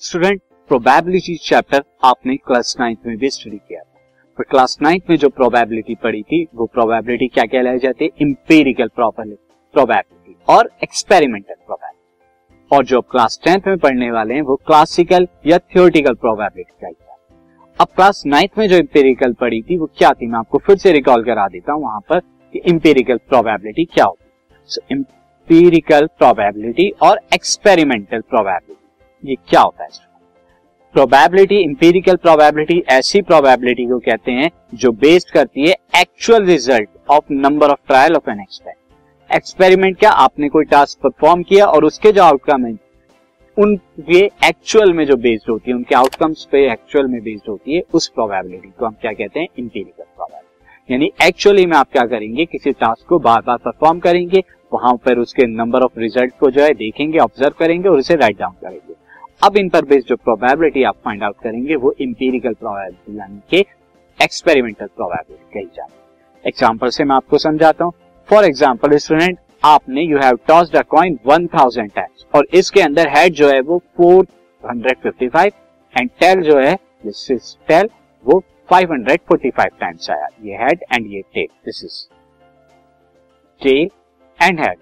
Student probability chapter आपने class ninth में भी स्टडी किया था। पर क्लास नाइन्थ में जो प्रोबेबिलिटी पढ़ी थी, वो प्रोबेबिलिटी क्या कहलाई जाती है? इंपेरिकल प्रोबेबिलिटी और एक्सपेरिमेंटल प्रोबेबिलिटी और जो क्लास टेंथ में पढ़ने वाले हैं, वो क्लासिकल या थियोरटिकल प्रोबेबिलिटी का अब क्लास नाइन्थ में जो इंपेरिकल पढ़ी थी, वो क्या थी? मैं आपको फिर से रिकॉल करा देता हूँ वहाँ पर इंपेरिकल प्रोबेबिलिटी क्या होती है। इंपेरिकल प्रोबेबिलिटी और एक्सपेरिमेंटल प्रोबेबिलिटी ये क्या होता है प्रोबेबिलिटी इंपेरिकल प्रोबेबिलिटी ऐसी प्रोबेबिलिटी को कहते हैं जो बेस्ड करती है actual result of number of trial of an experiment experiment क्या? आपने कोई टास्क परफॉर्म किया और उसके जो आउटकम है उनके एक्चुअल में जो बेस्ड होती है, उनके आउटकम्स पे एक्चुअल में बेस्ड होती है, उस प्रोबेबिलिटी को हम क्या कहते हैं? इंपेरिकल प्रोबेबिलिटी यानी एक्चुअली में आप क्या करेंगे? किसी टास्क को बार बार परफॉर्म करेंगे, वहाँ पर उसके नंबर ऑफ़ रिज़ल्ट को जो है देखेंगे ऑब्ज़र्व करेंगे और उसे राइट डाउन करेंगे। अब इन पर बेस्ड जो प्रोबेबिलिटी आप फाइंड आउट करेंगे, वो इंपेरिकल प्रोबेबिलिटी यानी कि एक्सपेरिमेंटल प्रोबेबिलिटी कही जाती है। एग्ज़ाम्पल से मैं आपको समझाता हूँ। फॉर एग्ज़ाम्पल स्टूडेंट आपने you have tossed a coin one thousand times और इसके अंदर हेड जो है वो four hundred fifty five and tail जो है दिस इज़ टेल वो five hundred forty five times आया। ये हेड एंड ये tail this is tail and head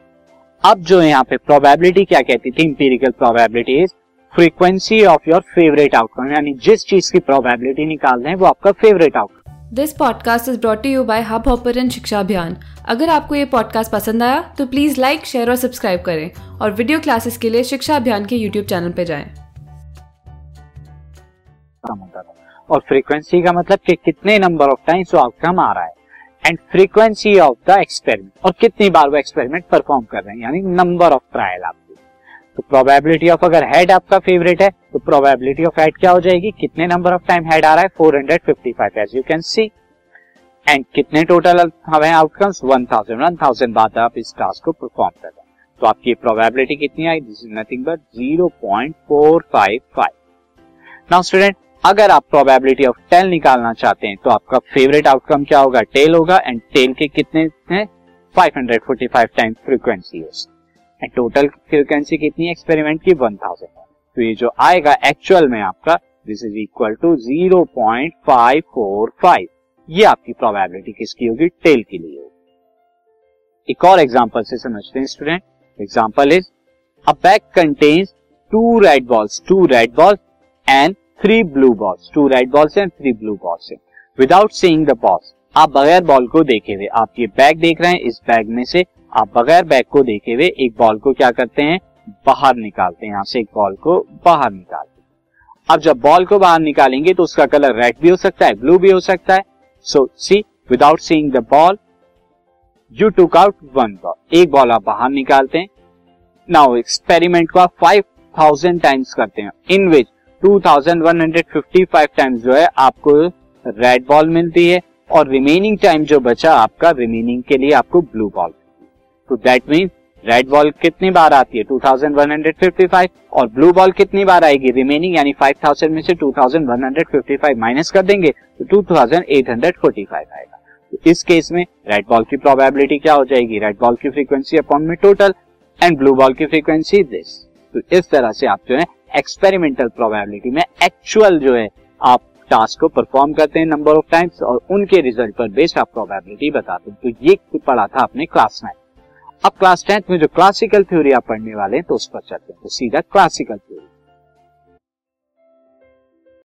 अब जो यहाँ पे प्रोबेबिलिटी क्या कहती थी? Empirical probability is frequency of your favourite outcome यानी जिस चीज़ की प्रोबेबिलिटी निकाल रहे हैं वो आपका favourite outcome this podcast is brought you by Hub Hopper Shiksha Abhiyan अगर आपको ये पॉडकास्ट पसंद आया तो प्लीज़ लाइक शेयर और सब्सक्राइब करें और वीडियो क्लासेस के लिए शिक्षा अभियान के यूट्यूब चैनल पर जाएँ। और फ्रीक्वेंसी का मतलब कि कितने नंबर ऑफ़ टाइम्स वो आउटकम आ रहा है। And frequency of the experiment और कितनी बार वो एक्सपेरिमेंट परफॉर्म कर रहे हैं यानी नंबर ऑफ़ ट्रायल आप। तो प्रोबेबिलिटी ऑफ़ अगर हेड आपका फेवरेट है तो प्रोबेबिलिटी ऑफ़ हेड क्या हो जाएगी? कितने नंबर ऑफ़ टाइम हेड आ रहा है? 455 as you can see and कितने टोटल हमें आउटकम्स 1000 1000 बाद आप इस टास्क को परफॉर्म कर रहे हैं। तो आपकी प्रोबेबिलिटी कितनी आई? This is nothing but 0.455 now student अगर आप प्रोबेबिलिटी ऑफ़ टेल निकालना चाहते हैं तो आपका फेवरेट आउटकम क्या होगा? टेल होगा एंड टेल के कितने हैं? 545 टाइम फ्रीक्वेंसी है एंड टोटल फ्रीक्वेंसी कितनी एक्सपेरिमेंट की वन थाउज़ेंड तो ये जो आएगा एक्चुअल में आपका this is equal to zero point five four five ये आपकी प्रोबेबिलिटी किसकी होगी? टेल के लिए होगी। एक और एग्जांपल से समझते हैं student example is a bag contains two red balls two red balls and three blue balls two red balls and three blue balls without seeing the balls आप बगैर बॉल को देखे हुए, आप ये बैग देख रहे हैं, इस बैग में से आप बगैर बैग को देखे हुए एक बॉल को क्या करते हैं? बाहर निकालते हैं। यहाँ से एक बॉल को बाहर निकालते हैं। अब जब बॉल को बाहर निकालेंगे तो उसका कलर रेड भी हो सकता है ब्लू भी हो सकता है। So see without seeing the ball you took out one ball एक बॉल आप बाहर निकालते हैं। नाउ एक्सपेरिमेंट को आप फाइव थाउज़ेंड टाइम्स करते हैं। In which two thousand one hundred fifty five times जो है, आपको रेड बॉल मिलती है। और रिमेनिंग टाइम जो बचा आपका रिमेनिंग के लिए आपको ब्लू बॉल तो दैट मीन रेड बॉल कितनी बार आती है? 2155 और ब्लू बॉल कितनी बार आएगी? रिमेनिंग यानी 5000 में से 2155 माइनस कर देंगे तो 2845 आएगा। तो इस केस में रेड बॉल की प्रोबेबिलिटी क्या हो जाएगी? रेड बॉल की फ्रीक्वेंसी अपॉन में टोटल एंड ब्लू बॉल की फ्रीक्वेंसी दिस तो इस तरह से आप जो है एक्सपेरिमेंटल प्रोबेबिलिटी में एक्चुअल जो है, आप टास्क को परफॉर्म करते हैं नंबर ऑफ़ टाइम्स और उनके रिज़ल्ट पर बेस्ड आप प्रोबेबिलिटी बताते हैं। तो ये पढ़ा था आपने क्लास नाइन अब क्लास टेंथ में जो क्लासिकल थ्योरी आप पढ़ने वाले हैं तो उस पर चलते हैं। तो सीधा क्लासिकल थ्योरी